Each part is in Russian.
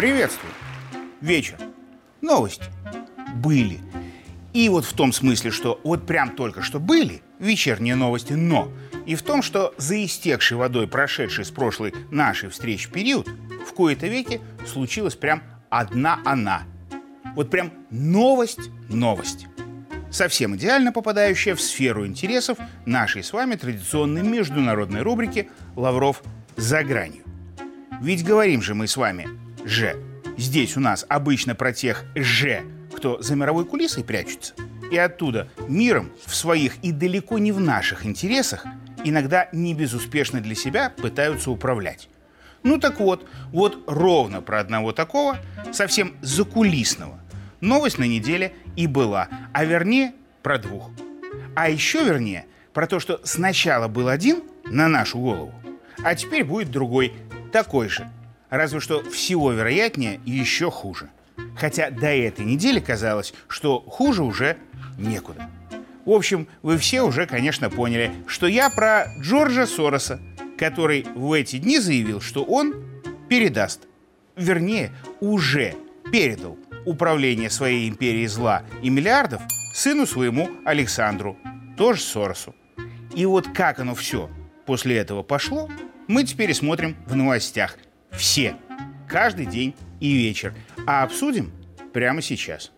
Приветствую. Вечер. Новости. Были. И вот в том смысле, что вот прям только что были вечерние новости, но и в том, что за истекшей водой, прошедшей с прошлой нашей встречи период, в кои-то веке случилась прям одна она. Вот прям новость-новость. Совсем идеально попадающая в сферу интересов нашей с вами традиционной международной рубрики «Лавров за гранью». Ведь говорим же мы с вами «Ж». Здесь у нас обычно про тех «Ж», кто за мировой кулисой прячется. И оттуда миром в своих и далеко не в наших интересах иногда не безуспешно для себя пытаются управлять. Ну так вот, вот ровно про одного такого, совсем закулисного, новость на неделе и была, а вернее про двух. А еще вернее про то, что сначала был один на нашу голову, а теперь будет другой, такой же. Разве что всего вероятнее еще хуже. Хотя до этой недели казалось, что хуже уже некуда. В общем, вы все уже, конечно, поняли, что я про Джорджа Сороса, который в эти дни заявил, что он передаст, вернее, уже передал управление своей империей зла и миллиардов сыну своему Александру, тоже Соросу. И вот как оно все после этого пошло, мы теперь смотрим в новостях. Все. Каждый день и вечер. А обсудим прямо сейчас.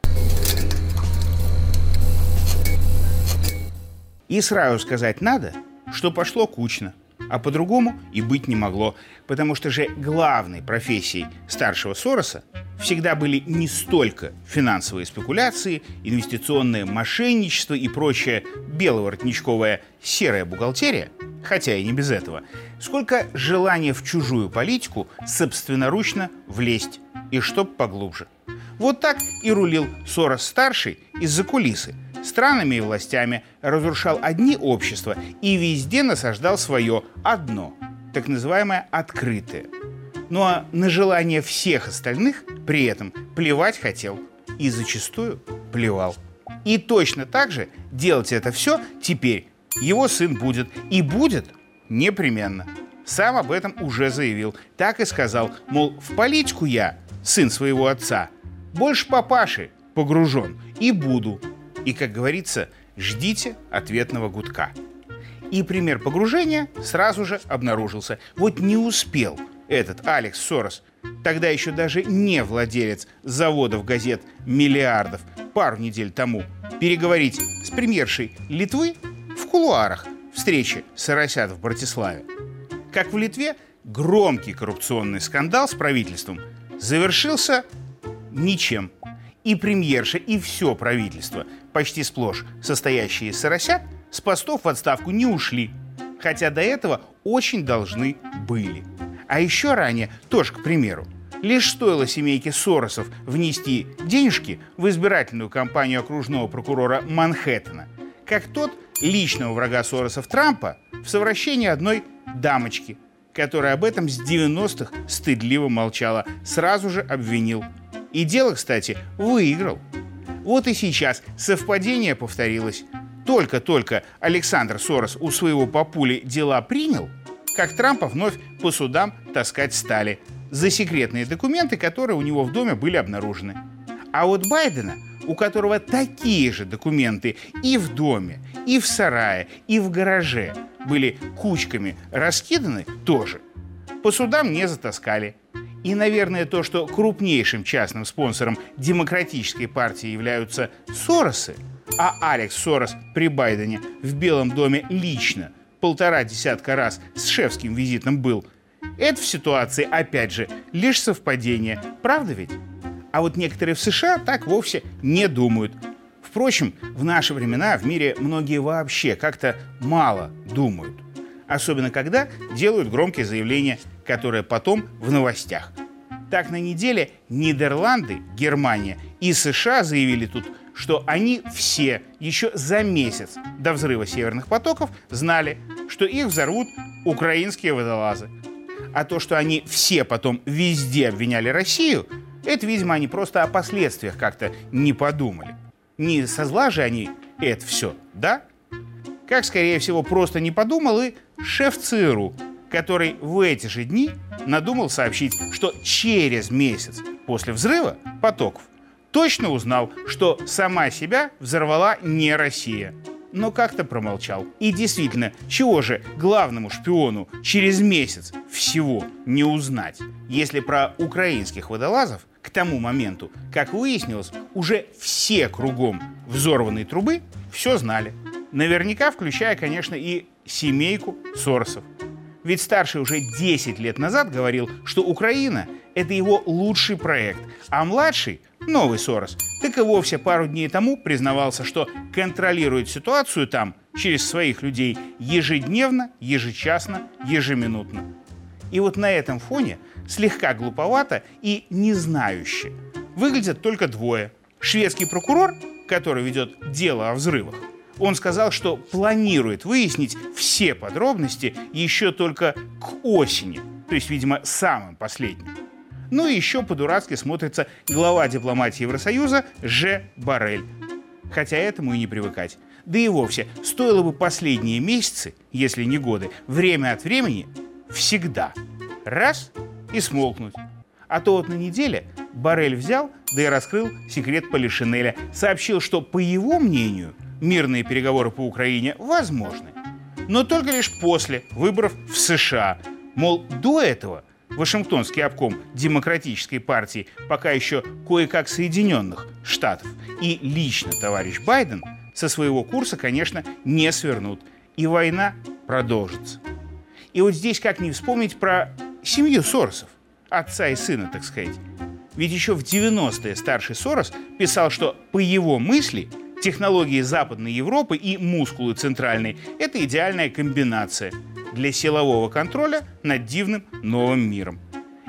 И сразу сказать надо, что пошло кучно, а по-другому и быть не могло, потому что же главной профессией старшего Сороса всегда были не столько финансовые спекуляции, инвестиционное мошенничество и прочая беловоротничковая серая бухгалтерия, хотя и не без этого, сколько желание в чужую политику собственноручно влезть, и чтоб поглубже. Вот так и рулил Сорос-старший из-за кулисы, странами и властями, разрушал одни общества и везде насаждал свое одно, так называемое открытое. Ну а на желание всех остальных при этом плевать хотел и зачастую плевал. И точно так же делать это все теперь его сын будет. И будет непременно. Сам об этом уже заявил. Так и сказал, мол, в политику я, сын своего отца, больше папаши погружен и буду. И, как говорится, ждите ответного гудка. И пример погружения сразу же обнаружился. Вот не успел этот Алекс Сорос, тогда еще даже не владелец заводов газет миллиардов, пару недель тому, переговорить с премьершей Литвы кулуарах встречи Соросят в Братиславе. Как в Литве, громкий коррупционный скандал с правительством завершился ничем. И премьерша, и все правительство почти сплошь состоящие из соросят, с постов в отставку не ушли, хотя до этого очень должны были. А еще ранее, тоже к примеру, лишь стоило семейке Соросов внести денежки в избирательную кампанию окружного прокурора Манхэттена, как тот личного врага Соросов Трампа в совращении одной дамочки, которая об этом с 90-х стыдливо молчала, сразу же обвинил. И дело, кстати, выиграл – вот и сейчас совпадение повторилось. Только-только Александр Сорос у своего папули дела принял, как Трампа вновь по судам таскать стали за секретные документы, которые у него в доме были обнаружены. А вот Байдена, у которого такие же документы и в доме, и в сарае, и в гараже были кучками раскиданы тоже, по судам не затаскали – и, наверное, то, что крупнейшим частным спонсором демократической партии являются Соросы, а Алекс Сорос при Байдене в Белом доме лично полтора десятка раз с шефским визитом был, это в ситуации, опять же, лишь совпадение. Правда ведь? А вот некоторые в США так вовсе не думают. Впрочем, в наши времена в мире многие вообще как-то мало думают. Особенно когда делают громкие заявления которая потом в новостях. Так на неделе Нидерланды, Германия и США заявили тут, что они все еще за месяц до взрыва северных потоков знали, что их взорвут украинские водолазы. А то, что они все потом везде обвиняли Россию, это, видимо, они просто о последствиях как-то не подумали. Не со зла же они это все, да? Как, скорее всего, просто не подумал и шеф ЦРУ который в эти же дни надумал сообщить, что через месяц после взрыва потоков точно узнал, что сама себя взорвала не Россия. Но как-то промолчал. И действительно, чего же главному шпиону через месяц всего не узнать, если про украинских водолазов к тому моменту, как выяснилось, уже все кругом взорванной трубы все знали. Наверняка включая, конечно, и семейку Соросов. Ведь старший уже 10 лет назад говорил, что Украина – это его лучший проект, а младший, новый Сорос, так и вовсе пару дней тому признавался, что контролирует ситуацию там через своих людей ежедневно, ежечасно, ежеминутно. И вот на этом фоне слегка глуповато и незнающее выглядят только двое. Шведский прокурор, который ведет дело о взрывах, он сказал, что планирует выяснить все подробности еще только к осени, то есть, видимо, самым последним. Ну и еще по-дурацки смотрится глава дипломатии Евросоюза Ж. Барель. Хотя этому и не привыкать. Да и вовсе, стоило бы последние месяцы, если не годы, время от времени, всегда, раз и смолкнуть. А то вот на неделе Барель взял, да и раскрыл секрет Полишинеля, сообщил, что, по его мнению, мирные переговоры по Украине возможны. Но только лишь после выборов в США. Мол, до этого Вашингтонский обком Демократической партии пока еще кое-как Соединенных Штатов и лично товарищ Байден со своего курса, конечно, не свернут. И война продолжится. И вот здесь как не вспомнить про семью Соросов, отца и сына, так сказать. Ведь еще в 90-е старший Сорос писал, что по его мысли – Технологии Западной Европы и мускулы Центральной – это идеальная комбинация для силового контроля над дивным новым миром.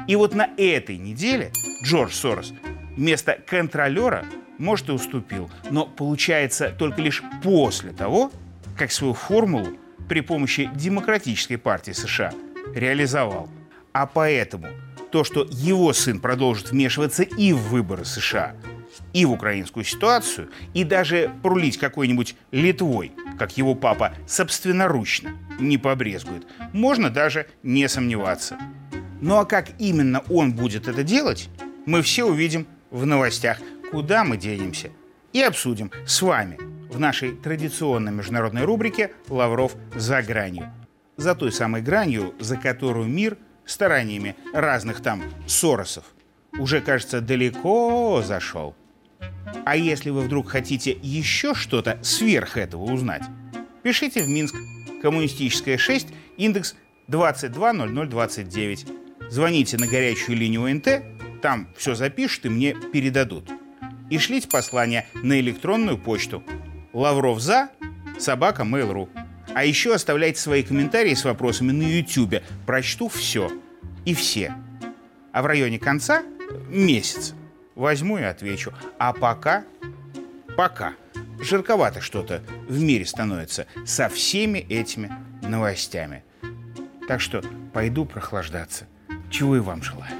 И вот на этой неделе Джордж Сорос вместо контролера, может, и уступил, но получается только лишь после того, как свою формулу при помощи Демократической партии США реализовал. А поэтому то, что его сын продолжит вмешиваться и в выборы США – и в украинскую ситуацию, и даже прулить какой-нибудь Литвой, как его папа собственноручно не побрезгует, можно даже не сомневаться. Ну а как именно он будет это делать, мы все увидим в новостях, куда мы денемся, и обсудим с вами в нашей традиционной международной рубрике «Лавров за гранью». За той самой гранью, за которую мир стараниями разных там Соросов уже, кажется, далеко зашел. А если вы вдруг хотите еще что-то сверх этого узнать, пишите в Минск, коммунистическая 6, индекс 220029. Звоните на горячую линию ОНТ, там все запишут и мне передадут. И шлите послание на электронную почту Лавров за собака Mail.ru. А еще оставляйте свои комментарии с вопросами на YouTube. Прочту все и все. А в районе конца месяц возьму и отвечу. А пока, пока, жарковато что-то в мире становится со всеми этими новостями. Так что пойду прохлаждаться. Чего и вам желаю.